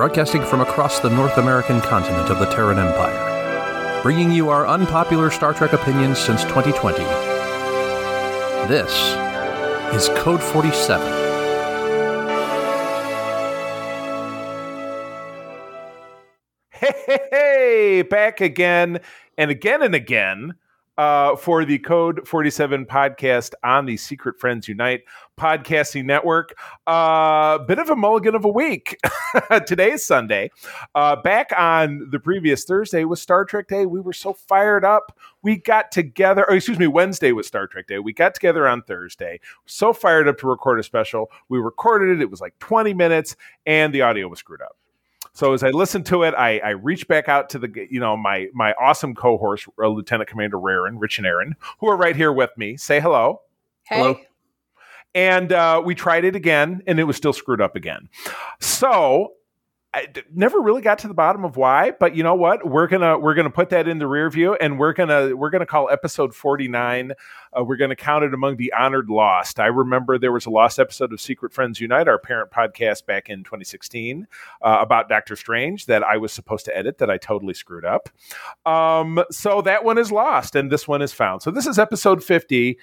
broadcasting from across the North American continent of the Terran Empire, bringing you our unpopular Star Trek opinions since 2020. This is Code 47. Hey, hey, hey, back again and again and again uh, for the Code 47 podcast on the Secret Friends Unite podcasting network. A uh, bit of a mulligan of a week. Today is Sunday. Uh, back on the previous Thursday was Star Trek Day. We were so fired up. We got together, or excuse me, Wednesday was Star Trek Day. We got together on Thursday. So fired up to record a special. We recorded it. It was like 20 minutes, and the audio was screwed up. So as I listened to it, I, I reached back out to the you know my my awesome cohorts, uh, Lieutenant Commander Raren, Rich and Aaron, who are right here with me. Say hello. Hey. Hello. And uh, we tried it again, and it was still screwed up again. So I never really got to the bottom of why, but you know what? We're gonna we're gonna put that in the rear view, and we're gonna we're gonna call episode forty nine. Uh, we're gonna count it among the honored lost. I remember there was a lost episode of Secret Friends Unite, our parent podcast back in 2016, uh, about Doctor Strange that I was supposed to edit that I totally screwed up. Um, so that one is lost, and this one is found. So this is episode fifty.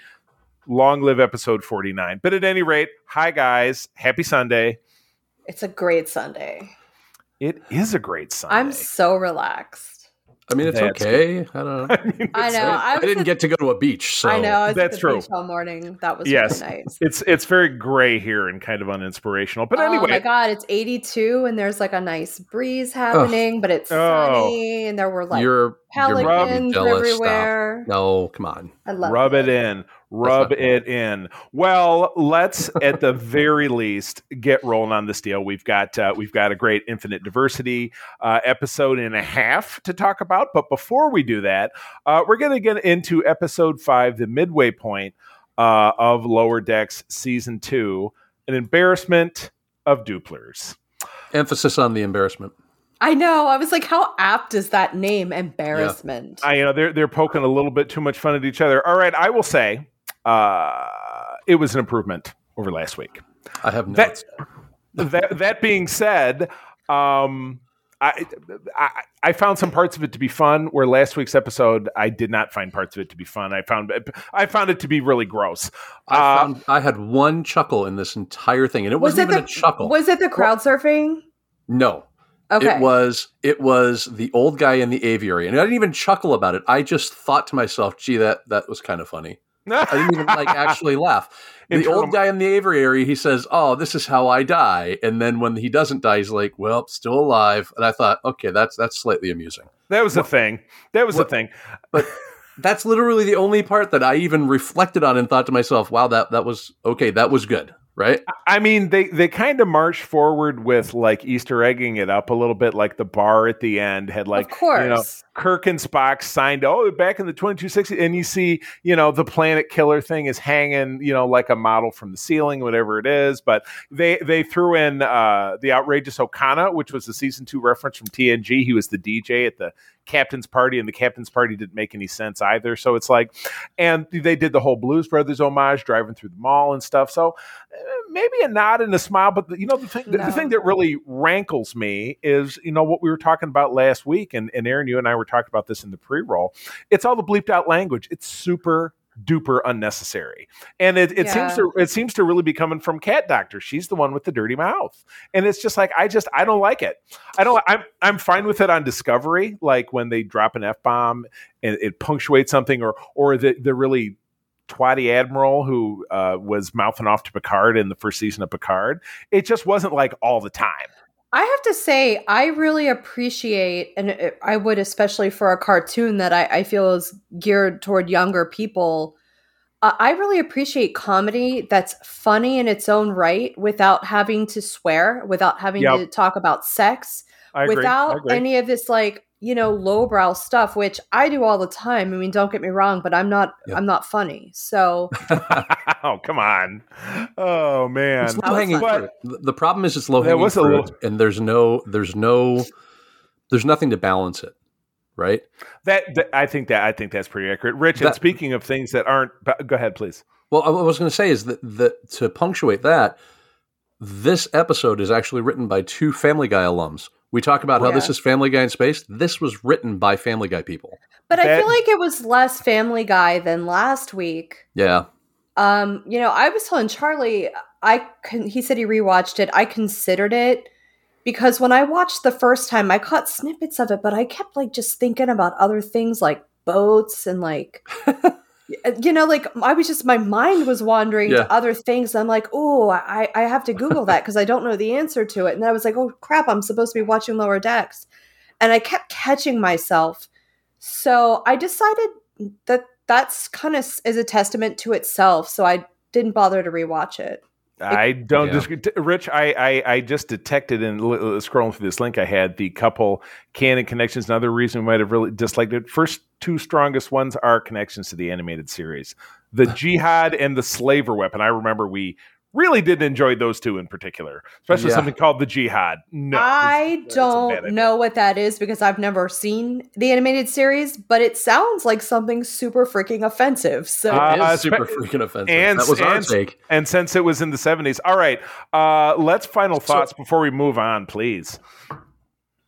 Long live episode 49. But at any rate, hi guys. Happy Sunday. It's a great Sunday. It is a great Sunday. I'm so relaxed. I mean, it's That's okay. I don't know. I, mean, I know. I, I didn't at- get to go to a beach, so I know. I was That's at the true. beach all morning. That was Yes. really nice. It's it's very gray here and kind of uninspirational. But anyway, oh my god, it's 82 and there's like a nice breeze happening, but it's Oh. sunny and there were like you're you're pelicans everywhere. Stop. No, come on. I love rub it in. Rub not- it in. Well, let's at the very least get rolling on this deal. We've got uh, we've got a great infinite diversity uh, episode and a half to talk about. But before we do that, uh, we're going to get into episode five, the midway point uh, of Lower Decks season two, an embarrassment of Dooplers. Emphasis on the embarrassment. I know. I was like, how apt is that name? Embarrassment. I you know they're they're poking a little bit too much fun at each other. All right, I will say uh, it was an improvement over last week. I have That- notes. that that being said, um, I, I I found some parts of it to be fun. Where last week's episode, I did not find parts of it to be fun. I found I found it to be really gross. I Uh, found I had one chuckle in this entire thing, and it was wasn't it even the a chuckle. Was it the crowd surfing? no, Okay. it was it was the old guy in the aviary, and I didn't even chuckle about it. I just thought to myself, "Gee, that that was kind of funny." I didn't even like actually laugh. The Internal- old guy in the aviary, he says, "Oh, this is how I die," and then when he doesn't die, he's like, "Well, still alive." And I thought, okay, that's that's slightly amusing. that was the thing. That was what- the thing. But that's literally the only part that I even reflected on and thought to myself, "Wow, that that was okay. That was good." Right? I mean, they they kind of marched forward with like Easter egging it up a little bit. Like the bar at the end had like of course. you know Kirk and Spock signed. Oh, back in the twenty two sixty, and you see, you know, the planet killer thing is hanging, you know, like a model from the ceiling, whatever it is. But they they threw in uh, the outrageous Okona, which was the season two reference from TNG. He was the DJ at the captain's party, and the captain's party didn't make any sense either. So it's like, and they did the whole Blues Brothers homage, driving through the mall and stuff. So maybe a nod and a smile, but the, you know, the thing the, the thing that really rankles me is you know what we were talking about last week, and, and Aaron, you and I were talking about this in the pre-roll. It's all the bleeped out language. It's super duper unnecessary, and it, it Yeah. seems to it seems to really be coming from Cat Doctor. She's the one with the dirty mouth, and it's just like I just I don't like it. I don't. I'm I'm fine with it on Discovery, like when they drop an f bomb and it punctuates something, or or the the really twatty admiral who uh, was mouthing off to Picard in the first season of Picard. It just wasn't like all the time. I have to say, I really appreciate, and I would especially for a cartoon that I, I feel is geared toward younger people. Uh, I really appreciate comedy that's funny in its own right without having to swear, without having Yep. to talk about sex, I without any of this like you know lowbrow stuff, which I do all the time. I mean, don't get me wrong, but I'm not Yeah. I'm not funny. So oh come on! Oh man! It's low hanging But- fruit. The the problem is it's low That hanging fruit, little- and there's no there's no there's nothing to balance it. Right? That, that I think that I think that's pretty accurate. Rich, and speaking of things that aren't, go ahead, please. Well, what I was going to say is that that to punctuate that, this episode is actually written by two Family Guy alums. We talk about how Yeah. this is Family Guy in space. This was written by Family Guy people. But I feel like it was less Family Guy than last week. Yeah. Um, you know, I was telling Charlie, I con- he said he rewatched it. I considered it because when I watched the first time, I caught snippets of it, but I kept like just thinking about other things like boats and like Uh, you know, like I was just my mind was wandering Yeah. to other things. I'm like, oh, I I have to Google that because I don't know the answer to it. And I was like, oh crap, I'm supposed to be watching Lower Decks, and I kept catching myself. So I decided that that's kind of is a testament to itself. So I didn't bother to rewatch it. I don't Yeah. disagree. Rich, I, I, I just detected in l- l- scrolling through this link I had the couple canon connections. Another reason we might have really disliked it. First two strongest ones are connections to the animated series. The jihad and the slaver weapon. I remember we really did enjoy those two in particular, especially Yeah. something called the jihad. No, I that's don't idea. know what that is because I've never seen the animated series, but it sounds like something super freaking offensive. So Uh, It is spe- super freaking offensive. and- that was our and- take. And since it was in the 70s, all right, uh, let's final So- thoughts before we move on, please.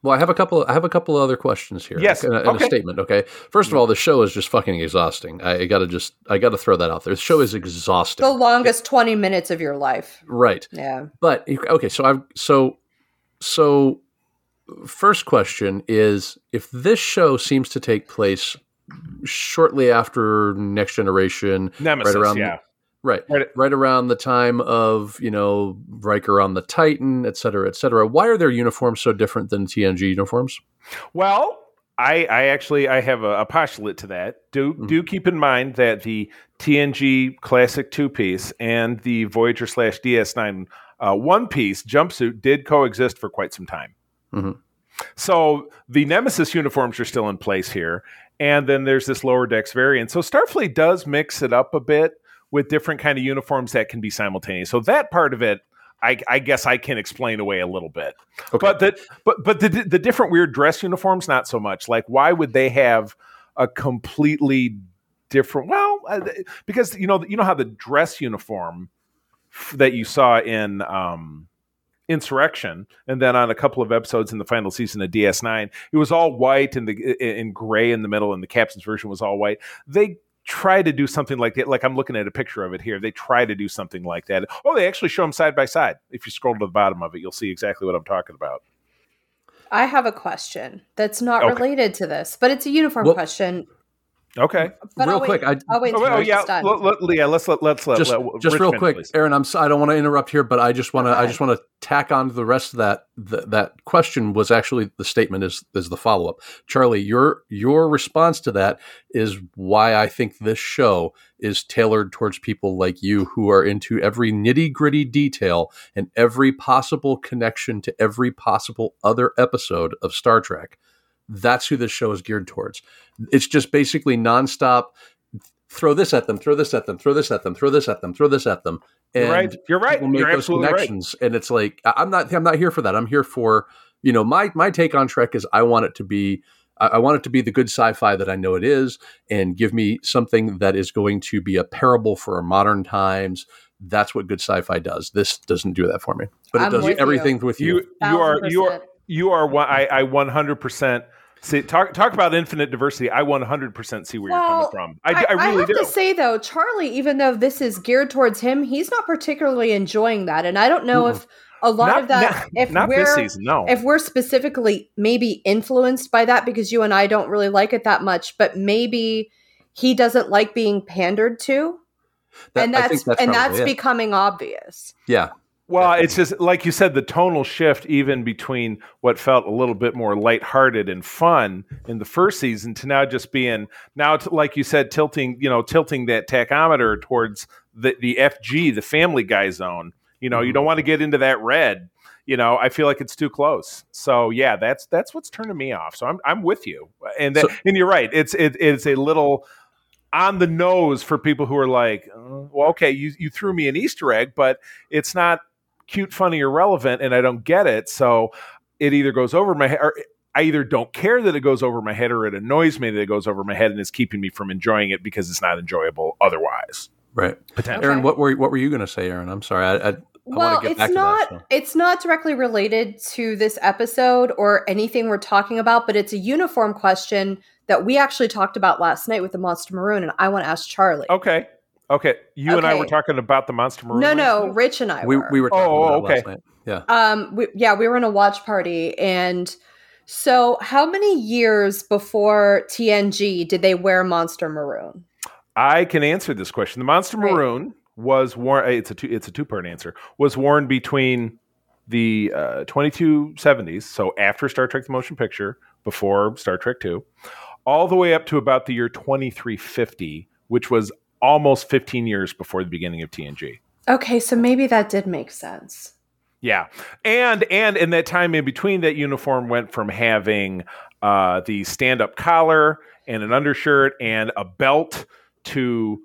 Well, I have a couple. I have a couple of other questions here. Yes, and a, and okay. a statement. Okay. First of all, the show is just fucking exhausting. I, I got to just. I got to throw that out there. The show is exhausting. the longest 20 minutes of your life. right. Yeah. But okay, so I've so so first question is if this show seems to take place shortly after Next Generation, Nemesis, around- yeah. Right, Right. right around the time of you know Riker on the Titan, et cetera, et cetera. Why are their uniforms so different than TNG uniforms? Well, I, I actually I have a, a postulate to that. Do Mhm. do keep in mind that the TNG classic two piece and the Voyager slash DS9 uh, one piece jumpsuit did coexist for quite some time. Mhm. So the Nemesis uniforms are still in place here, and then there's this lower decks variant. So Starfleet does mix it up a bit with different kind of uniforms that can be simultaneous. So that part of it. I, I guess I can explain away a little bit. Okay. But the but but the the different weird dress uniforms, not so much. Like, why would they have a completely different? Well, uh, because you know you know how the dress uniform that you saw in um, Insurrection, and then on a couple of episodes in the final season of DS9, it was all white and the in gray in the middle, and the captain's version was all white. They try to do something like that. Like I'm looking at a picture of it here. They try to do something like that. Oh, they actually show them side by side. If you scroll to the bottom of it, you'll see exactly what I'm talking about. I have a question that's not Okay. related to this, but it's a uniform Well- question. Okay. But real I'll wait- quick, I I'll wait Oh, oh, yeah. done. Let, let, yeah. Let's let let's let, just, let just Rich real quick, please. Aaron. I'm. so- I don't want to interrupt here, but I just want to. I just want to tack on to the rest of that. Th- that question was actually the statement is is the follow up. Charlie, your your response to that is why I think this show is tailored towards people like you who are into every nitty gritty detail and every possible connection to every possible other episode of Star Trek. That's who this show is geared towards. It's just basically nonstop. Throw this at them. Throw this at them. Throw this at them. Throw this at them. Throw this at them. You're And right. You're right. people make You're those absolutely right. connections, and it's like I- I'm not. I'm not here for that. I'm here for you know my my take on Trek is I want it to be. I I want it to be the good sci-fi that I know it is, and give me something that is going to be a parable for modern times. That's what good sci-fi does. This doesn't do that for me, but it I'm does with you. everything with you. You you are you are 1000%. You are one. I I 100 percent see. Talk talk about infinite diversity. I 100 percent see where you're coming from. I, I, really have do. to say though, Charlie, even though this is geared towards him, he's not particularly enjoying that, and I don't know Mm-mm. if a lot not of that, not, if not we're this season. No. if we're specifically maybe influenced by that because you and I don't really like it that much, but maybe he doesn't like being pandered to, That- and I that's, think that's and that's it. becoming obvious. yeah. Well, it's just like you said, the tonal shift, even between what felt a little bit more lighthearted and fun in the first season to now just being now, like you said, tilting, you know, tilting that tachometer towards the, the FG, the Family Guy zone. You know, you Mhm. don't want to get into that red. You know, I feel like it's too close. So yeah, that's that's what's turning me off. So I'm I'm with you, and that, So- and you're right. It's it, it's a little on the nose for people who are like, uh, well, okay, you you threw me an Easter egg, but it's not cute, funny, or relevant, and I don't get it. So it either goes over my head, or I either don't care that it goes over my head, or it annoys me that it goes over my head, and it's keeping me from enjoying it because it's not enjoyable otherwise. Right. Potentially. Aaron, what were what were you going to say, Aaron? I'm sorry. I, I, well, get it's back to that, not so. it's not directly related to this episode or anything we're talking about, but it's a uniform question that we actually talked about last night with the Monster Maroon, and I want to ask Charlie. Okay. Okay. You and I were talking about the Monster Maroon. no, no, night? Rich and I We, were. we were talking Oh, about okay. it last night. Yeah. Um, we, yeah, we were in a watch party, and so how many years before TNG did they wear Monster Maroon? I can answer this question. The Monster Right. Maroon was worn. uh, It's a two. It's a two part answer. Was worn between the uh, 2270s, so after Star Trek: The Motion Picture, before Star Trek Two, all the way up to about the year 2350, which was almost 15 years before the beginning of TNG. Okay, so maybe that did make sense. Yeah, and and in that time in between, that uniform went from having uh, the stand-up collar and an undershirt and a belt to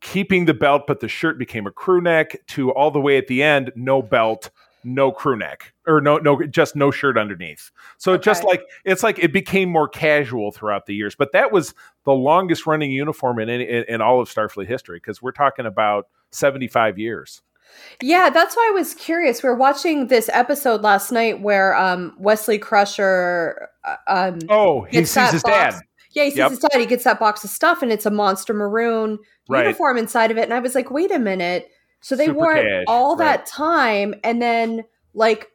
keeping the belt, but the shirt became a crew neck. To all the way at the end, no belt, no crew neck, or no no just no shirt underneath. So it just like it's like it became more casual throughout the years. But that was the longest running uniform in in, in all of Starfleet history because we're talking about seventy-five years. Yeah, that's why I was curious. We were watching this episode last night where um, Wesley Crusher. uh, Um, Oh, he sees his box- dad. Yeah, he sees Yep. his dad. He gets that box of stuff, and it's a monster maroon Right. uniform inside of it. And I was like, wait a minute. So they Super wore it cash, all right. that time, and then like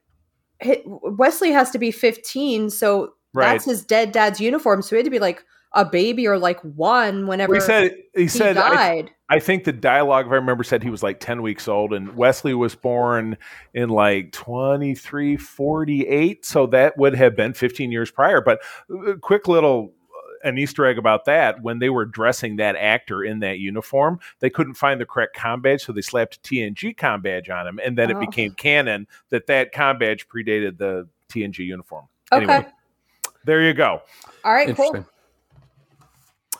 Wesley has to be fifteen, so Right. that's his dead dad's uniform. So he had to be like a baby or like one whenever He said he he said I, died. I think the dialogue if I remember said he was like 10 weeks old and Wesley was born in like 23 48 so that would have been 15 years prior but uh, quick little an Easter egg about that when they were dressing that actor in that uniform they couldn't find the correct com badge so they slapped a TNG com badge on him and then it Oh. became canon that that com badge predated the TNG uniform Okay. Anyway, there you go all right, cool.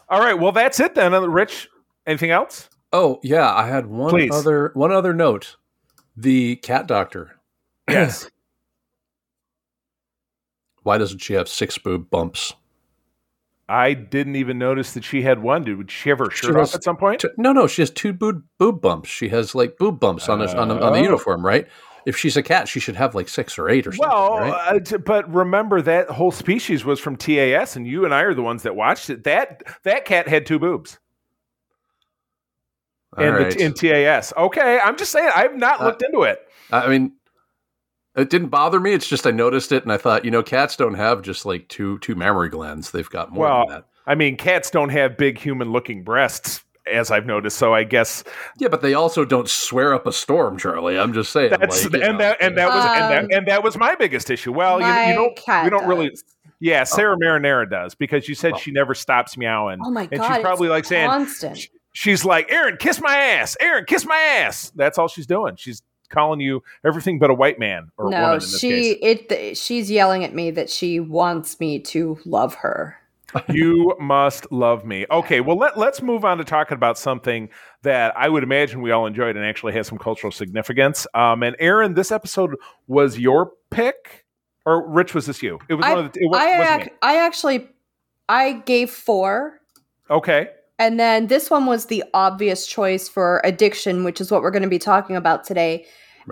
All right well that's it then Rich anything else Oh yeah, I had one Please. other one other note. The cat doctor. yes Why doesn't she have six boob bumps? I didn't even notice that she had one. Dude, would she have her shirt off at some point? T- No, no, she has two boob boob bumps. She has like boob bumps on the on, the, on the Oh. uniform, right? If she's a cat, she should have like six or eight or something, Well, right? uh, t- but remember that whole species was from TAS, and you and I are the ones that watched it. That that cat had two boobs in, All right. the, in TAS. Okay, I'm just saying I've not Uh, looked into it. I mean, it didn't bother me. It's just I noticed it and I thought, you know, cats don't have just like two two mammary glands. They've got more Well, than that. I mean, cats don't have big human-looking breasts, as I've noticed. So I guess Yeah, but they also don't swear up a storm, Charlie. I'm just saying. that's like, and know, that and that was and Um, that and that was my biggest issue. Well, you, you don't cat we don't really. Yeah, Sarah Marinara does because you said Well. she never stops meowing. Oh my and god! she's probably it's like saying, constant. sh- she's like, Aaron, kiss my ass. Aaron, kiss my ass. That's all she's doing. She's calling you everything but a white man or woman no, she case. it. She's yelling at me that she wants me to love her. You must love me. Okay, well let let's move on to talking about something that I would imagine we all enjoyed and actually has some cultural significance. Um, and Aaron, this episode was your pick, or Rich was this you? It was I- one of the. It was, I ac- I actually I gave four. Okay. And then this one was the obvious choice for addiction, which is what we're going to be talking about today.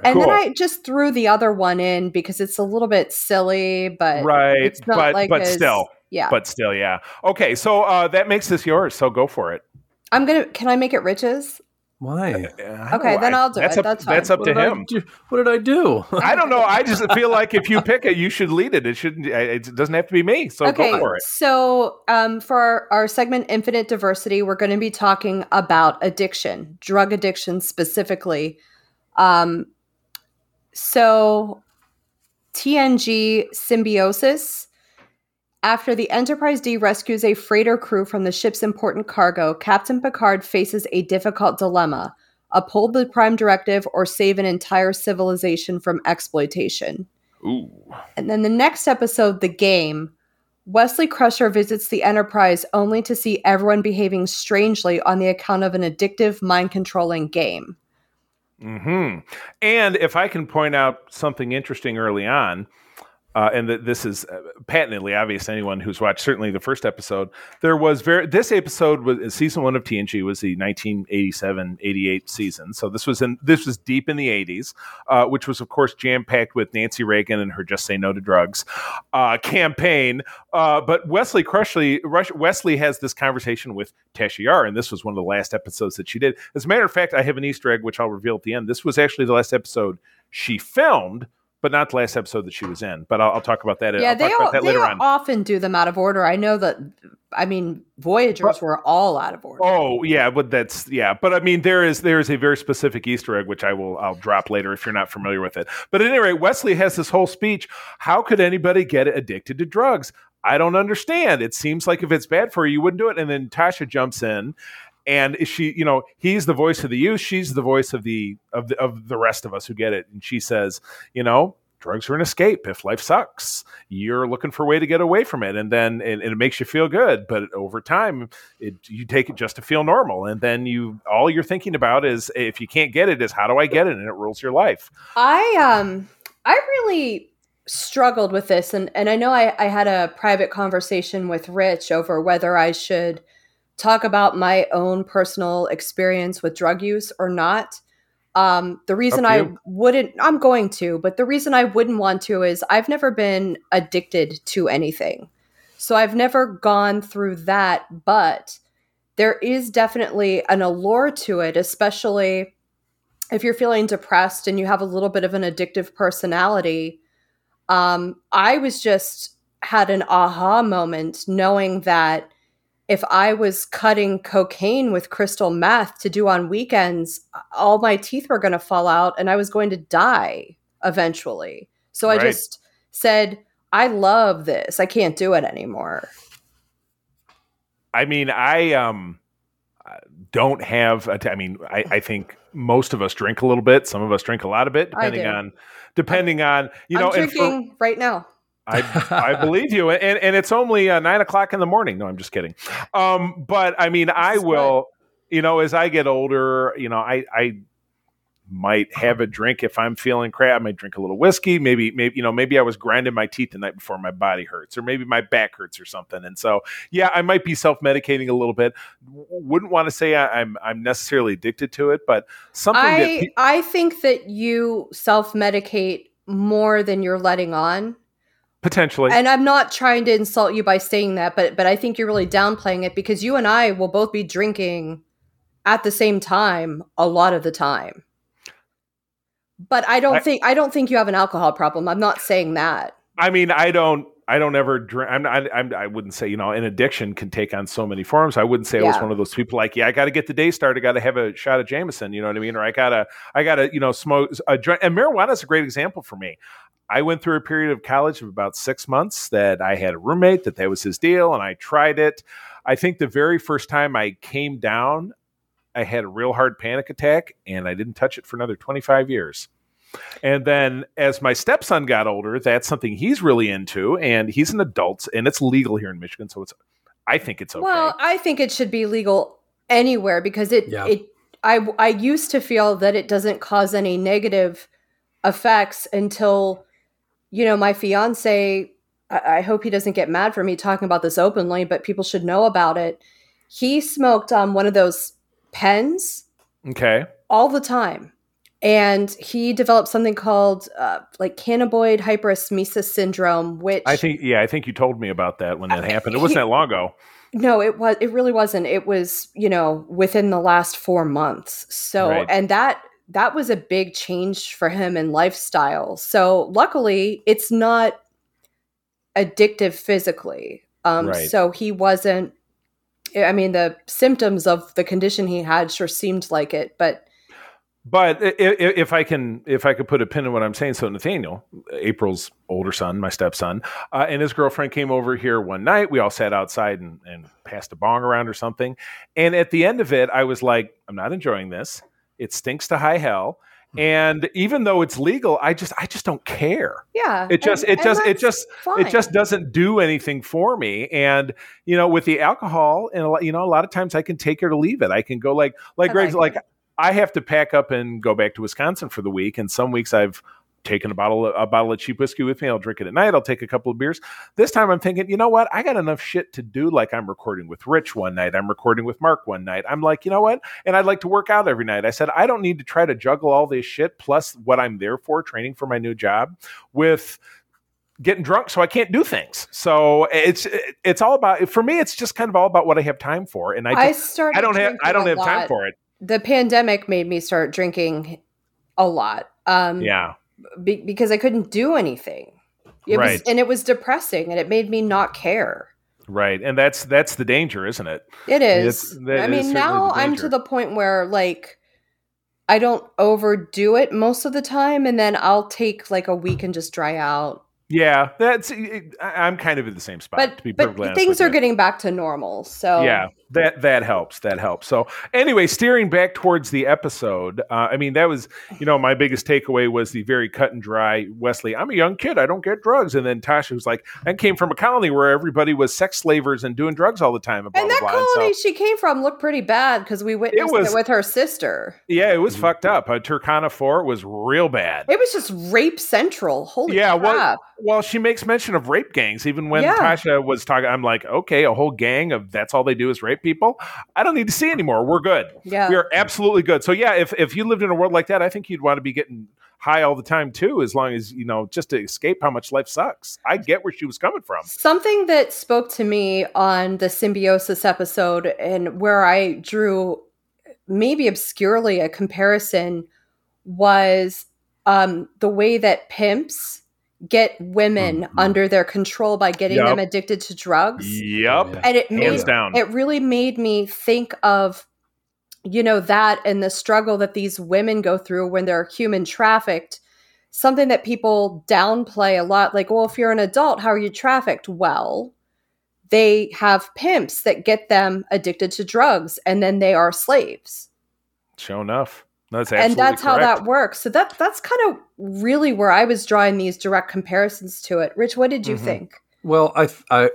And Cool. then I just threw the other one in because it's a little bit silly, but right, it's not but like but as- still, yeah. but still, yeah. Okay, so uh, that makes this yours. So go for it. I'm gonna. Can I make it Rich's? Why? Okay, then I'll do that's it. Up, That's that's up What to him. do? What did I do? I don't know. I just feel like if you pick it, you should lead it. It shouldn't. It doesn't have to be me. So okay, go for it. so um, for our, our segment Infinite Diversity, we're going to be talking about addiction, drug addiction specifically. Um, so TNG symbiosis. After the Enterprise D rescues a freighter crew from the ship's important cargo, Captain Picard faces a difficult dilemma uphold the Prime Directive or save an entire civilization from exploitation. Ooh. And then the next episode, The Game, Wesley Crusher visits the Enterprise only to see everyone behaving strangely on the account of an addictive, mind controlling game. Hmm. And if I can point out something interesting early on, uh, and that this is uh, patently obvious to anyone who's watched certainly the first episode. There was very this episode was season one of TNG was the 1987-88 season, so this was in this was deep in the 80s, uh, which was of course jam packed with Nancy Reagan and her "Just Say No to Drugs" uh, campaign. Uh, but Wesley Crushley Wesley has this conversation with Tasha Yar, and this was one of the last episodes that she did. As a matter of fact, I have an Easter egg which I'll reveal at the end. This was actually the last episode she filmed but not the last episode that she was in. But I'll, I'll talk about that. Yeah, I'll they, all, they often do them out of order. I know that. I mean, Voyagers but, were all out of order. Oh yeah, but that's yeah. But I mean, there is there is a very specific Easter egg which I will I'll drop later if you're not familiar with it. But at any rate, Wesley has this whole speech. How could anybody get addicted to drugs? I don't understand. It seems like if it's bad for you, you wouldn't do it. And then Tasha jumps in and she you know he's the voice of the youth she's the voice of the of the, of the rest of us who get it. And she says you know drugs are an escape if life sucks. You're looking for a way to get away from it. And then and, it makes you feel good. But over time it, you take it just to feel normal. And then you all you're thinking about is if you can't get it is how do i get it? And it rules your life. I um i really struggled with this. And and i know i, I had a private conversation with rich over whether i should talk about my own personal experience with drug use or not. Um, the reason I wouldn't, I'm going to, but the reason I wouldn't want to is I've never been addicted to anything. So I've never gone through that, but there is definitely an allure to it, especially if you're feeling depressed and you have a little bit of an addictive personality. Um, I was just had an aha moment knowing that if I was cutting cocaine with crystal meth to do on weekends, all my teeth were going to fall out and I was going to die eventually. So right. I just said, I love this. I can't do it anymore. I mean, I um don't have a t- I mean, I, I think most of us drink a little bit. Some of us drink a lot of it, depending on depending on you know. I'm drinking for, right now. I I believe you, and and it's only uh, nine o'clock in the morning. No, I'm just kidding. Um, but I mean, I will. You know, as I get older, you know, I I might have a drink if I'm feeling crap. I might drink a little whiskey. Maybe, maybe you know, maybe I was grinding my teeth the night before my body hurts, or maybe my back hurts or something. And so, yeah, I might be self medicating a little bit. Wouldn't want to say I, am I'm, I'm necessarily addicted to it, but something. I pe- I think that you self medicate more than you're letting on potentially and i'm not trying to insult you by saying that but but i think you're really downplaying it because you and i will both be drinking at the same time a lot of the time but i don't I, think i don't think you have an alcohol problem i'm not saying that i mean i don't I don't ever drink. I'm not. I'm, I wouldn't say you know an addiction can take on so many forms. I wouldn't say yeah. I was one of those people like yeah I got to get the day started. I got to have a shot of Jameson. You know what I mean? Or I gotta I gotta you know smoke a drink. And marijuana is a great example for me. I went through a period of college of about six months that I had a roommate that that was his deal, and I tried it. I think the very first time I came down, I had a real hard panic attack, and I didn't touch it for another 25 years. And then as my stepson got older, that's something he's really into, and he's an adult, and it's legal here in Michigan, so it's. I think it's okay. Well, I think it should be legal anywhere because it yeah. it I I used to feel that it doesn't cause any negative effects until you know, my fiance, I, I hope he doesn't get mad for me talking about this openly, but people should know about it. He smoked um, one of those pens. Okay. All the time. And he developed something called uh, like cannabinoid hyperemesis syndrome, which I think, yeah, I think you told me about that when that happened. It wasn't that long ago. No, it was. It really wasn't. It was, you know, within the last four months. So, right. and that that was a big change for him in lifestyle. So luckily, it's not addictive physically. Um, right. So he wasn't. I mean, the symptoms of the condition he had sure seemed like it, but. But if I can, if I could put a pin in what I'm saying, so Nathaniel, April's older son, my stepson, uh, and his girlfriend came over here one night. We all sat outside and, and passed a bong around or something. And at the end of it, I was like, I'm not enjoying this. It stinks to high hell. Hmm. And even though it's legal, I just I just don't care. Yeah. It just and, it just it just fine. it just doesn't do anything for me. And you know, with the alcohol, and a lot, you know, a lot of times I can take it or leave it. I can go like like Greg's like, like I have to pack up and go back to Wisconsin for the week, and some weeks I've taking a bottle of, a bottle of cheap whiskey with me. I'll drink it at night. I'll take a couple of beers. This time I'm thinking, you know what? I got enough shit to do. Like I'm recording with Rich one night. I'm recording with Mark one night. I'm like, you know what? And I'd like to work out every night. I said, I don't need to try to juggle all this shit plus what I'm there for, training for my new job, with getting drunk so I can't do things. So it's it's all about for me it's just kind of all about what I have time for and I I just, started I don't have I don't have a time for it. The pandemic made me start drinking a lot. Um Yeah. Be- because I couldn't do anything. It Right. was and it was depressing and it made me not care. Right. And that's that's the danger, isn't it? It It's- I mean, certainly now I'm to the point where like I don't overdo it most of the time and then I'll take like a week and just dry out. Yeah, that's I'm kind of in the same spot But to be but things are getting back to normal. So Yeah, that that helps. That helps. So anyway, steering back towards the episode, uh, I mean, that was you know my biggest takeaway was the very cut and dry Wesley. I'm a young kid. I don't get drugs. And then Tasha was like, I came from a colony where everybody was sex slavers and doing drugs all the time. And, blah, And blah, that blah. And so- colony she came from looked pretty bad because we witnessed it, was- with her sister. yeah, it was fucked up. Uh, Turkana Four was real bad. It was just rape central. Holy Yeah, crap. well- Well, she makes mention of rape gangs. Even when Yeah. Tasha was talking, I'm like, okay, a whole gang of that's all they do is rape people. I don't need to see anymore. We're good. yeah. We are absolutely good. So yeah, if if you lived in a world like that, I think you'd want to be getting high all the time too, as long as you know just to escape how much life sucks. I get where she was coming from. Something that spoke to me on the symbiosis episode and where I drew maybe obscurely a comparison was um, the way that pimps get women Mhm. under their control by getting Yup. them addicted to drugs. Yep, And it hands made down. it really made me think of you know that and the struggle that these women go through when they're human trafficked something that people downplay a lot like well if you're an adult how are you trafficked well they have pimps that get them addicted to drugs and then they are slaves Sure enough, that's absolutely and that's how that works. So that that's kind of really where i was drawing these direct comparisons to it. Rich what did you Mhm. think? Well, I, I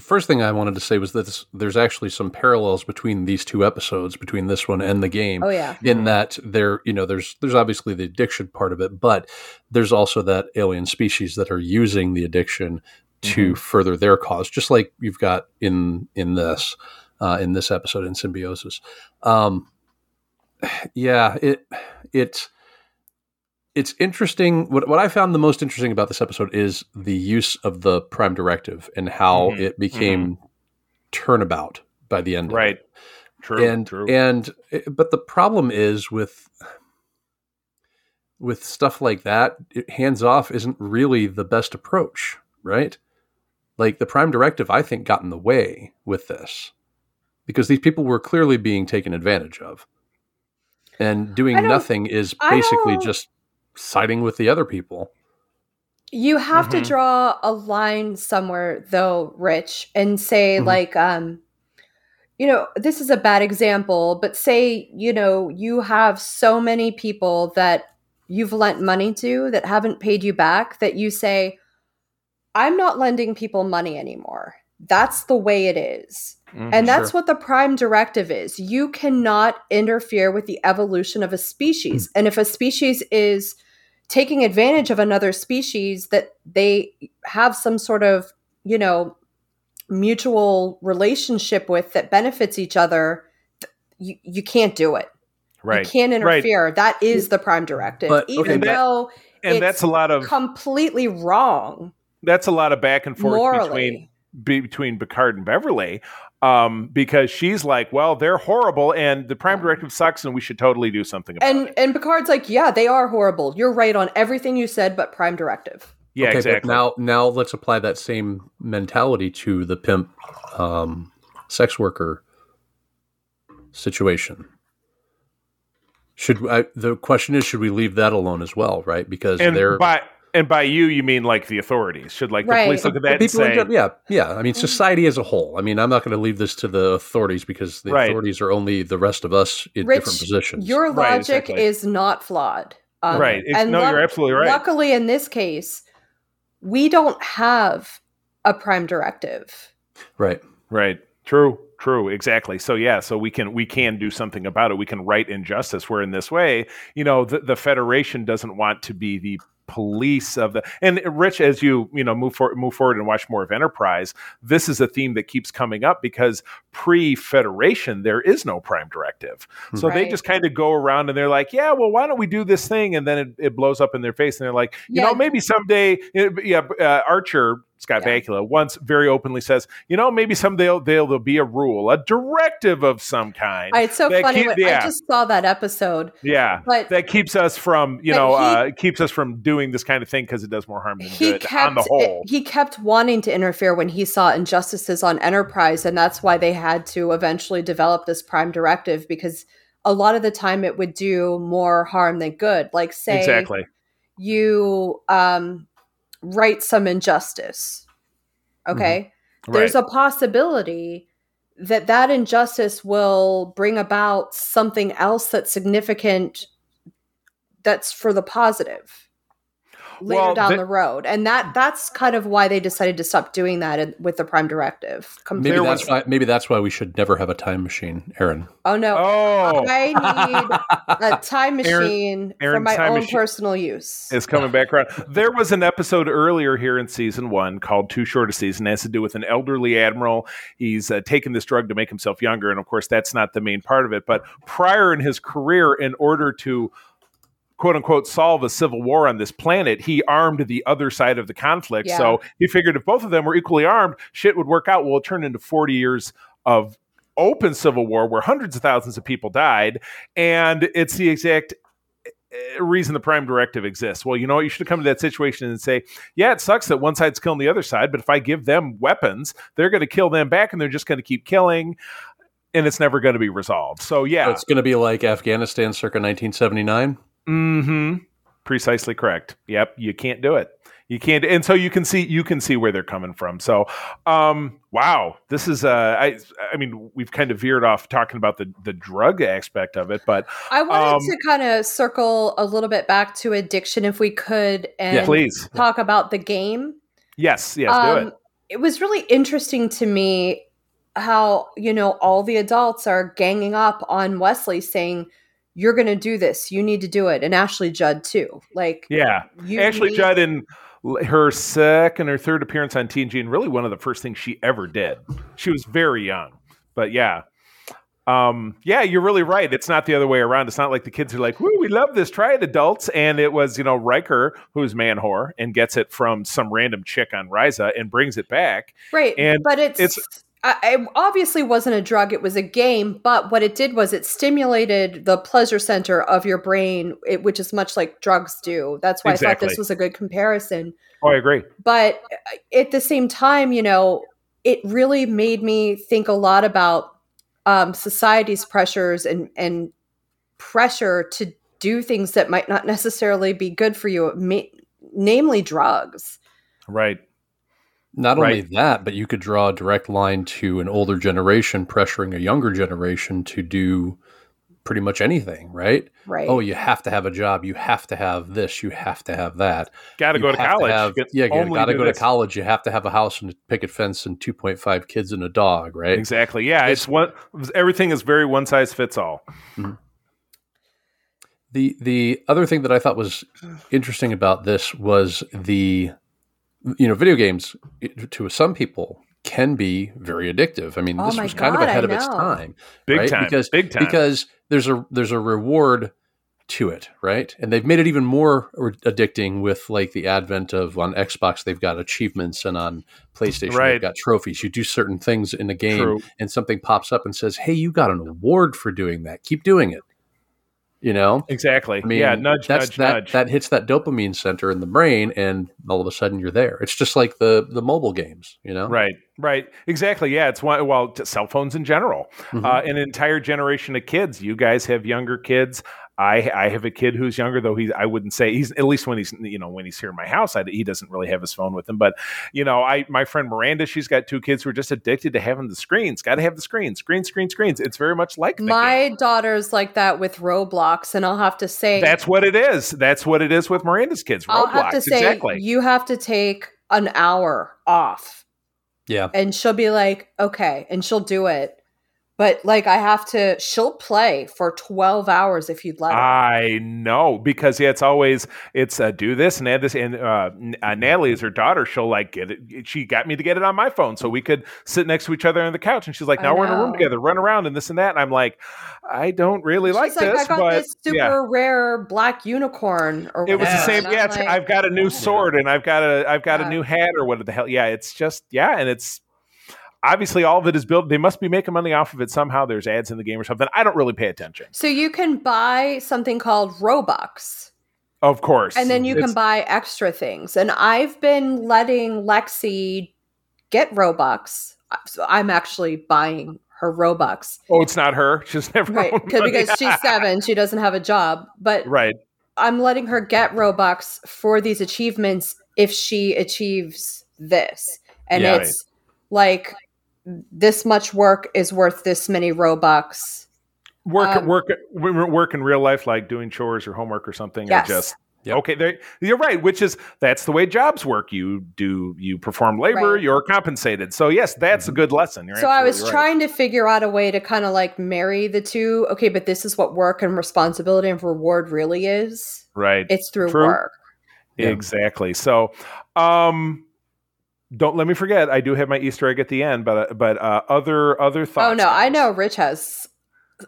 first thing I wanted to say was that this, there's actually some parallels between these two episodes, between this one and the game. oh yeah. in that there you know there's there's obviously the addiction part of it but there's also that alien species that are using the addiction to further their cause just like you've got in in this uh, in this episode in symbiosis. Um yeah it it it's interesting what, what i found the most interesting about this episode is the use of the prime directive and how Mhm, it became turnabout by the end of it right. True. and true. and eh, but the problem is with with stuff like that it, hands off isn't really the best approach right like the prime directive i think got in the way with this because these people were clearly being taken advantage of and doing nothing is basically just siding with the other people You have to Mhm. draw a line somewhere though, Rich, and say Mhm. like um you know, this is a bad example, but say, you know, you have so many people that you've lent money to that haven't paid you back that you say I'm not lending people money anymore. That's the way it is. Mhm. And that's Sure. what the prime directive is. You cannot interfere with the evolution of a species. And if a species is taking advantage of another species that they have some sort of, you know, mutual relationship with that benefits each other, you, you can't do it. right. You can't right. interfere. That is the prime directive. But- okay, even but- though and it's that's a lot of completely wrong that's a lot of back and forth morally. between be- between Picard and Beverly, um, because she's like, "Well, they're horrible, and the Prime Directive sucks, and we should totally do something about and it." and Picard's like, yeah, they are horrible. You're right on everything you said, but prime directive. Yeah, okay, exactly. but now now let's apply that same mentality to the pimp um, sex worker situation. Should I, the question is should we leave that alone as well, right? Because and they're by and by you, you mean like the authorities? Should like the police look at that and people in say, gen- yeah, yeah. I mean, society as a whole. I mean, I'm not going to leave this to the authorities because the Right. authorities are only the rest of us in Rich, different positions. Your Right, logic exactly. is not flawed. Um, "Right? It's, and no, luck- you're absolutely right." Luckily, in this case, we don't have a prime directive. right. Right. True. True. Exactly. So yeah. So we can we can do something about it. We can right injustice. Where in this way, you know, the, the Federation doesn't want to be the police of the and Rich, as you you know move forward move forward and watch more of Enterprise, this is a theme that keeps coming up because pre Federation there is no Prime Directive, so they just kind of go around and they're like, yeah, well, why don't we do this thing? And then it, it blows up in their face, and they're like, you Yeah. know, maybe someday, yeah, uh, Archer. Scott Yeah. Bakula once very openly says, "You know, maybe someday there'll, there'll be a rule, a directive of some kind." It's so funny. keep- yeah. I just saw that episode, yeah, but that keeps us from you know he- uh, keeps us from doing this kind of thing because it does more harm than he good kept on the whole. he kept wanting to interfere when he saw injustices on Enterprise, and that's why they had to eventually develop this Prime Directive because a lot of the time it would do more harm than good. Like say exactly. you um, write some injustice, okay? Mm-hmm. There's right. a possibility that that injustice will bring about something else that's significant that's for the positive later Well, down the- the road and that that's kind of why they decided to stop doing that in, with the prime directive Com- Maybe that's was- why. Maybe that's why we should never have a time machine, Aaron. oh no oh, i need a time Aaron- machine for Aaron's my own personal use is coming back around. There was an episode earlier here in season one called "Too Short a Season." It has to do with an elderly admiral. He's uh, taken this drug to make himself younger, and of course, that's not the main part of it. But prior in his career, in order to quote unquote solve a civil war on this planet, he armed the other side of the conflict. Yeah. So he figured if both of them were equally armed, shit would work out. Well, it turned into 40 years of open civil war where hundreds of thousands of people died. And it's the exact uh, reason the prime directive exists. Well, you know what? You should have come to that situation and say, yeah, it sucks that one side's killing the other side, but if I give them weapons, they're going to kill them back and they're just going to keep killing. And it's never going to be resolved. So, So yeah. it's going to be like Afghanistan circa 1979. Hmm Precisely correct. Yep, you can't do it. You can't, and so you can see you can see where they're coming from. So, um, wow, this is uh, I I mean, we've kind of veered off talking about the the drug aspect of it, but i wanted Um, to kind of circle a little bit back to addiction if we could and please, talk about the game yes, yes, do Um, it. It was really interesting to me how, you know, all the adults are ganging up on Wesley saying, You're going to do this. You need to do it. And Ashley Judd, too. Like, Yeah, Ashley need- Judd in her second or third appearance on TNG, and really one of the first things she ever did. She was very young, but yeah. Um, yeah, you're really right. It's not the other way around. It's not like the kids are like, "Woo, we love this. Try it, adults." And it was, you know, Riker who's man whore and gets it from some random chick on Risa and brings it back. Right. and but it's, it's- it obviously wasn't a drug, it was a game. But what it did was it stimulated the pleasure center of your brain, it, which is much like drugs do. That's why I thought this was a good comparison. Oh, I agree. but uh, at the same time you know it really made me think a lot about um, society's pressures and and pressure to do things that might not necessarily be good for you ma- namely drugs Right. Not only that, but you could draw a direct line to an older generation pressuring a younger generation to do pretty much anything, right? right Oh, you have to have a job. You have to have this. You have to have that. Got to go to college. have- yeah, you got to go to college. You have to have a house and a picket fence and 2.5 kids and a dog, right? Exactly. Yeah, This- it's one. Everything is very one size fits all. Mm-hmm. The the other thing that I thought was interesting about this was the you know video games to some people can be very addictive. I mean, Oh this my was kind of ahead of its time, Big right? time. Because Big time. because there's a there's a reward to it, right? And they've made it even more addicting with like the advent of on Xbox they've got achievements and on PlayStation Right. they've got trophies. You do certain things in a game True. and something pops up and says, "Hey, you got an award for doing that. Keep doing it." You know? Exactly. I mean, yeah, nudge, that's nudge, that, nudge. That hits that dopamine center in the brain, and all of a sudden you're there. It's just like the the mobile games, you know. Right, right, exactly. Yeah, it's one. Well, cell phones in general. Mhm. Uh, an entire generation of kids. You guys have younger kids. I I have a kid who's younger, though he I wouldn't say he's at least when he's you know when he's here in my house, I, he doesn't really have his phone with him. But you know, I my friend Miranda, she's got two kids who are just addicted to having the screens. Got to have the screens, screen, screen, screens. It's very much like the my game. daughter's like that with roblox and i'll have to say That's what it is. That's what it is with Miranda's kids. i'll Roblox, have to say exactly. you have to take an hour off Yeah. and she'll be like okay and she'll do it but like I have to she'll play for 12 hours if you'd let her. I know because yeah, it's always it's uh, do this and add this and uh, uh, Natalie is her daughter. She'll like get it. She got me to get it on my phone so we could sit next to each other on the couch. And she's like, now we're in a room together, run around and this and that. And I'm like, I don't really like, She's like, this, I got but this super yeah. rare black unicorn or It was the same. Yeah, like, I've got a new sword and I've got a I've got a new hat or what the hell. Yeah, it's just yeah, and it's obviously all of it is built. They must be making money off of it somehow. There's ads in the game or something. I don't really pay attention. So you can buy something called Robux. Of course, And then you It's- can buy extra things. And I've been letting Lexi get Robux. So I'm actually buying her Robux. Oh, it's not her. She's never Right. owned 'Cause- money. Because she's seven, she doesn't have a job. But right. I'm letting her get Robux for these achievements if she achieves this. And Yeah. it's like this much work is worth this many Robux. Work, Um, work, work in real life, like doing chores or homework or something. Yes. Or just Yep. okay. You're right. Which is that's the way jobs work. You do you perform labor, Right. you're compensated. So yes, that's a good lesson. You're so I was right. trying to figure out a way to kind of like marry the two. Okay, but this is what work and responsibility and reward really is. right. It's through True. work. Yeah. Exactly. So, um, don't let me forget. I do have my Easter egg at the end, but but uh, other other thoughts. Oh no, I know Rich has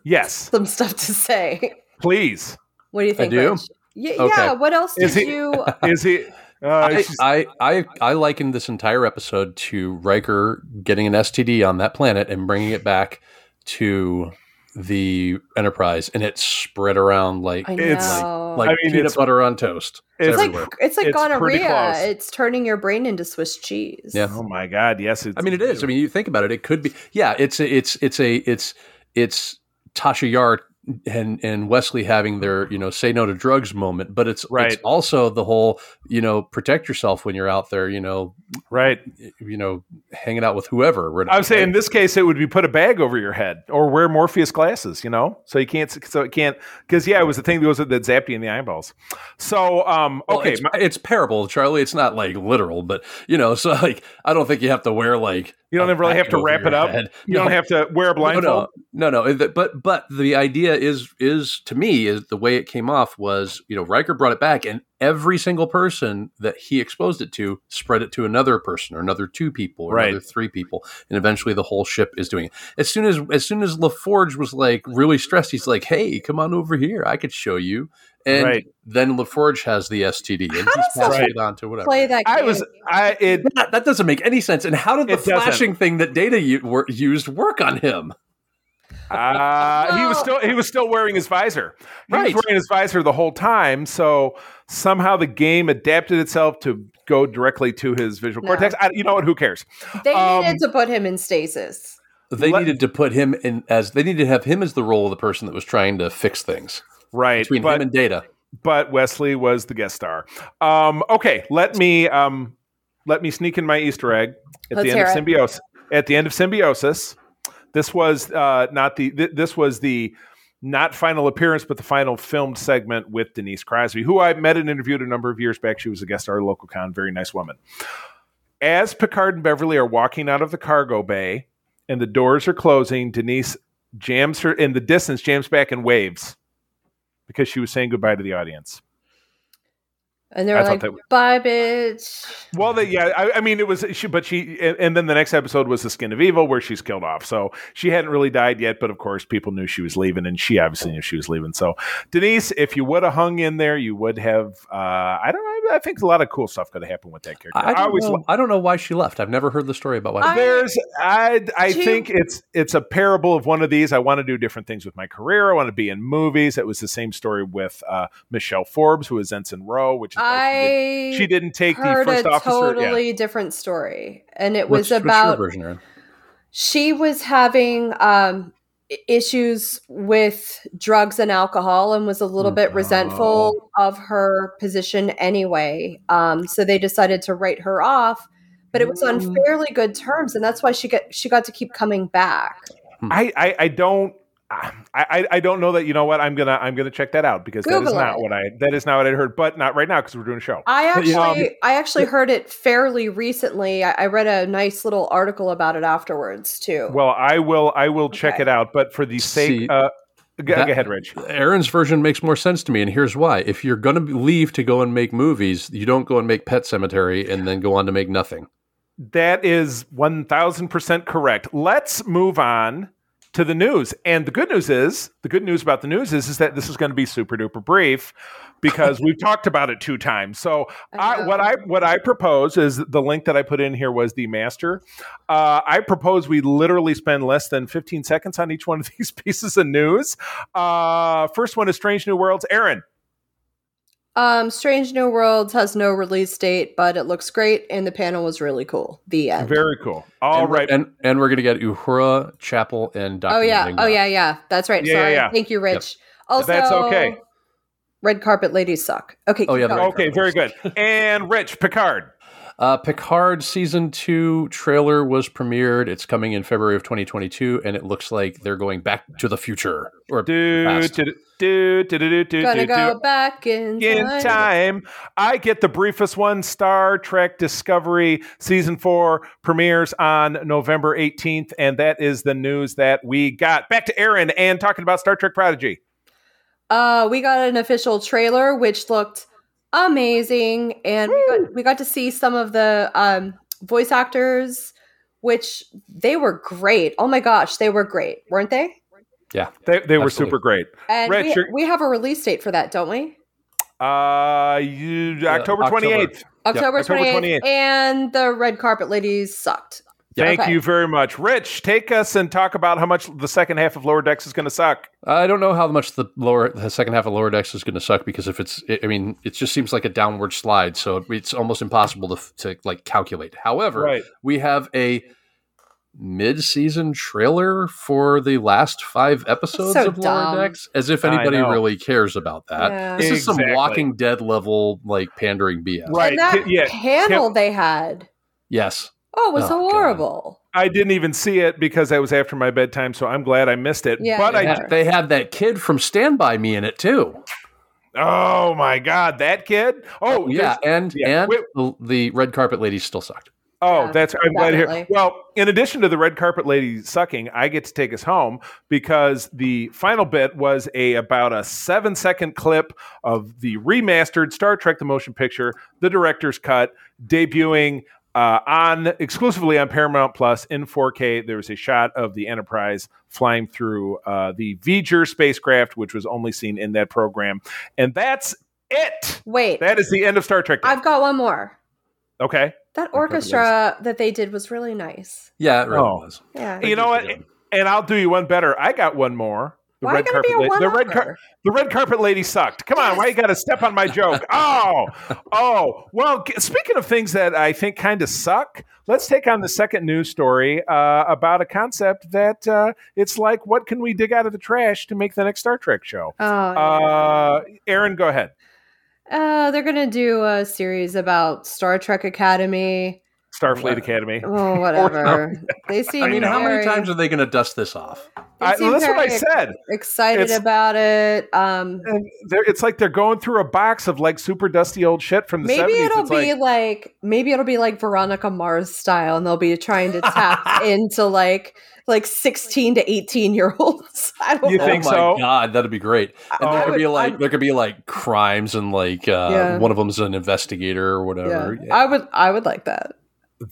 Yes, some stuff to say. please. What do you think? do? Rich? Y- Okay. Yeah. What else did Is he- you? Is he? Uh, I, she's- I, I I likened this entire episode to Riker getting an STD on that planet and bringing it back to the Enterprise, and it spread around like It's- know. like I mean, peanut it's- butter on toast. It's, it's it's like it's like It's gonorrhea. It's turning your brain into Swiss cheese. Yeah. oh my God! Yes, it's, I mean, it is. I mean, you think about it. It could be. Yeah, it's a, it's it's a it's it's Tasha Yar and and Wesley having their you know say no to drugs moment, but it's Right. it's also the whole you know protect yourself when you're out there. You know, right. you know, hanging out with whoever. I would say in this case, it would be put a bag over your head or wear Morpheus glasses. You know, so you can't. So it can't because yeah, it was the thing that was that zapped you in the eyeballs. So um, Well, okay, it's, my- it's parable, Charlie. It's not like literal, but you know, so like I don't think you have to wear like you don't a really have to wrap it up. head. You don't have to wear a blindfold. No, no, no, no. But but the idea is is to me is the way it came off was you know Riker brought it back, and every single person that he exposed it to spread it to another person or another two people or Right. another three people, and eventually the whole ship is doing it. As soon as as soon as LaForge was like really stressed, he's like, "Hey, come on over here, I could show you." And Right. then LaForge has the STD, and How he's does passing LaForge it on to whatever. Play that. I was I it That, that doesn't make any sense. And how did the It doesn't. flashing thing that Data u- wor- used work on him? Uh, he was still he was still wearing his visor. He Right. was wearing his visor the whole time. So somehow the game adapted itself to go directly to his visual No. cortex. I, you know what? Who cares? They um, needed to put him in stasis. They Let- needed to put him in as they needed to have him as the role of the person that was trying to fix things Right. between but him and Data. but Wesley was the guest star. Um, okay, let me um, let me sneak in my Easter egg at Let's the end of symbiosis. At the end of symbiosis, this was uh, not the th- this was the not final appearance, but the final filmed segment with Denise Crosby, who I met and interviewed a number of years back. She was a guest at local con, very nice woman. As Picard and Beverly are walking out of the cargo bay and the doors are closing, Denise jams her in the distance, jams back and waves because she was saying goodbye to the audience. And they were like, "Bye, bitch." Well, the, yeah, I, I mean, it was she, but she, and, and then the next episode was the Skin of Evil, where she's killed off. So she hadn't really died yet, but of course, people knew she was leaving, and she obviously knew she was leaving. So Denise, if you would have hung in there, you would have. Uh, I don't know. I think a lot of cool stuff could have happened with that character. I, don't always. know, I don't know why she left. I've never heard the story about why. I- There's, I, I She- think it's it's a parable of one of these. I want to do different things with my career. I want to be in movies. It was the same story with uh, Michelle Forbes, who was Ensign Ro, which is why she, did, I she didn't take the first a officer. yeah. totally different story, and it what's, was what's your about version, she was having um, i- issues with drugs and alcohol and was a little bit resentful Oh. of her position anyway. Um, so they decided to write her off, but it was on Mm. fairly good terms, and that's why she got she got to keep coming back. I, I, I don't. I, I, I don't know that you know what I'm gonna I'm gonna check that out because that is not it. what I that is not what I heard, but not right now because we're doing a show. I actually, Um, I actually heard it fairly recently. I, I read a nice little article about it afterwards too. Well, I will I will check it out, but for the sake, See, uh, go, that- go ahead, Rich. Aaron's version makes more sense to me, and here's why: if you're going to leave to go and make movies, you don't go and make Pet Sematary and then go on to make nothing. That is 1000% correct. Let's move on to the news. And the good news is, the good news about the news is, is that this is going to be super duper brief because we've talked about it two times. So I I, what I what I propose is the link that I put in here was the master. Uh, I propose we literally spend less than 15 seconds on each one of these pieces of news. Uh, first one is Strange New Worlds. Aaron, Um, Strange New Worlds has no release date, but it looks great, and the panel was really cool. The end. very cool. All and, right. and and we're going to get Uhura, Chapel, and Dr. oh yeah, Mbenga. oh yeah, yeah. That's right. Yeah, yeah, Sorry. yeah. Thank you, Rich. Also, That's okay. Red carpet ladies suck. Okay. Oh, yeah, the going. red Okay, very good. And Rich Picard. Uh, Picard season two trailer was premiered. It's coming in February of 2022, and it looks like they're going back to the future. Or Do past. do do do do do Gonna do go do. back in, In time. time, I get the briefest one. Star Trek Discovery season four premieres on November 18th, and that is the news that we got. Back to Aaron and talking about Star Trek Prodigy. Uh, we got an official trailer which looked amazing, and we got we got to see some of the um, voice actors, which they were great. Oh my gosh, they were great, weren't they? Yeah they, they were Absolutely. super great. And Rich, we, we have a release date for that, don't we? Uh, you, October October. 28th. October October 28th, 28th. And the red carpet ladies sucked. Thank Okay. you very much. Rich, take us and talk about how much the second half of Lower Decks is going to suck. I don't know how much the lower, the second half of Lower Decks is going to suck because if it's, I mean, it just seems like a downward slide, so it's almost impossible to, to like calculate. However, Right. we have a mid-season trailer for the last five episodes So of Lower. Decks, as if anybody really cares about that. Yeah. This is some Walking Dead level like pandering BS. Right. And that Yeah. panel they had, Yes. Oh, it was Oh, God. horrible. I didn't even see it because I was after my bedtime, so I'm glad I missed it. Yeah, but They I yeah. they had that kid from Stand By Me in it too. Oh my god, that kid! Oh yeah, and yeah. and Wait. the, the red carpet ladies still sucked. Oh, Yeah, that's I'm glad to hear. Well, in addition to the red carpet lady sucking, I get to take us home because the final bit was a about a seven second clip of the remastered Star Trek: The Motion Picture, the director's cut, debuting uh, on exclusively on Paramount Plus in 4K. There was a shot of the Enterprise flying through uh, the Voyager spacecraft, which was only seen in that program, and that's it. Wait, That is the end of Star Trek. Day. I've got one more. Okay. That orchestra that they did was really nice. Yeah, it really Oh. was. Yeah. You know what? And I'll do you one better. I got one more. The Why gotta be a la- the red one-upper? the red carpet lady sucked. Come on, why you got to step on my joke? Oh, oh. Well, speaking of things that I think kind of suck, let's take on the second news story uh, about a concept that uh, it's like, what can we dig out of the trash to make the next Star Trek show? Oh. Uh, Aaron, go ahead. Uh, they're gonna do a series about Star Trek Academy. Starfleet What? Academy. Oh, whatever. they seem. I mean, how many times are they going to dust this off? I, seem that's what I said. Excited It's- about it. Um, it's like they're going through a box of like super dusty old shit from the maybe 70s. it'll It's be like, like, maybe it'll be like Veronica Mars style, and they'll be trying to tap into like like sixteen to eighteen year olds. I don't know. You know. think oh my so? god, that'd be great. And I there could be like I'm- there could be like crimes and like uh, Yeah. one of them's an investigator or whatever. Yeah. I would. I would like that.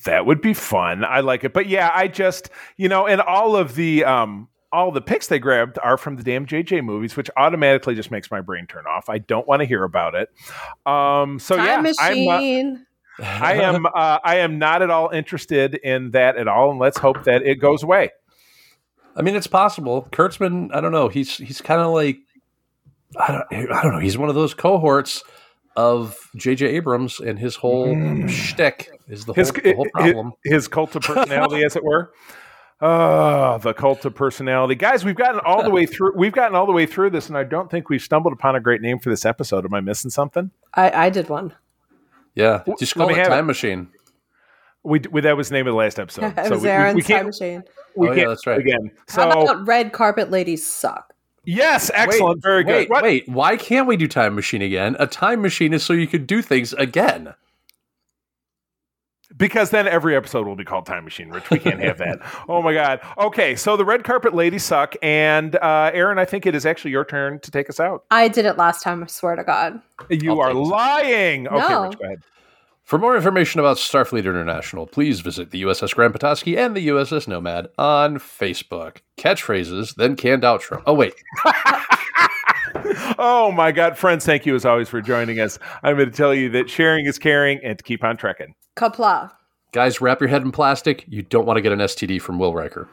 That would be fun. I like it. But yeah, I just, you know, and all of the um all the picks they grabbed are from the damn JJ movies, which automatically just makes my brain turn off. I don't want to hear about it. Um so Time yeah, I'm uh. I am uh, I am not at all interested in that at all and let's hope that it goes away. I mean, it's possible. Kurtzman, I don't know. He's he's kind of like I don't I don't know. He's one of those cohorts of J.J. Abrams, and his whole mm. shtick is the whole, His the whole problem. his cult of personality as it were. Oh, the cult of personality. Guys, we've gotten all the way through we've gotten all the way through this and I don't think we've stumbled upon a great name for this episode. Am I missing something? I, I did one. yeah, just let call me it have Time it. Machine. We, we that was the name of the last episode. it so was we, we- Aaron's we time machine. we Oh, yeah, can't that's right. again. so, How So about red carpet ladies suck? Yes, excellent, very good. Wait, What? wait, why can't we do time machine again? A time machine is so you could do things again. Because then every episode will be called Time Machine, Rich. We can't have that. oh my God. Okay, so the red carpet ladies suck, and uh, Aaron, I think it is actually your turn to take us out. I did it last time. I swear to God. You I'll are take this. lying. Okay, No. Rich, go ahead. For more information about Starfleet International, please visit the USS Grand Petoskey and the USS Nomad on Facebook. Catchphrases, then canned outro. Oh, wait. Oh my God, friends! Thank you as always for joining us. I'm going to tell you that sharing is caring, and to keep on trekking. Qapla'. Guys, wrap your head in plastic. You don't want to get an STD from Will Riker.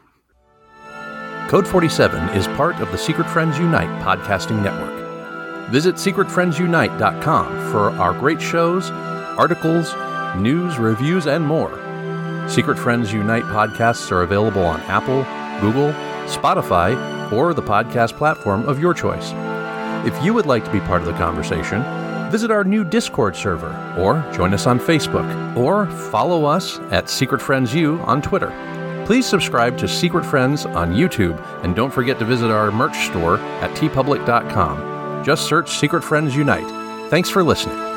Code 47 is part of the Secret Friends Unite podcasting network. Visit secretfriendsunite.com for our great shows, articles, news, reviews, and more. Secret Friends Unite podcasts are available on Apple, Google, Spotify, or the podcast platform of your choice. If you would like to be part of the conversation, visit our new Discord server, or join us on Facebook, or follow us at Secret Friends U on Twitter. Please subscribe to Secret Friends on YouTube, and don't forget to visit our merch store at teepublic.com. Just search Secret Friends Unite. Thanks for listening.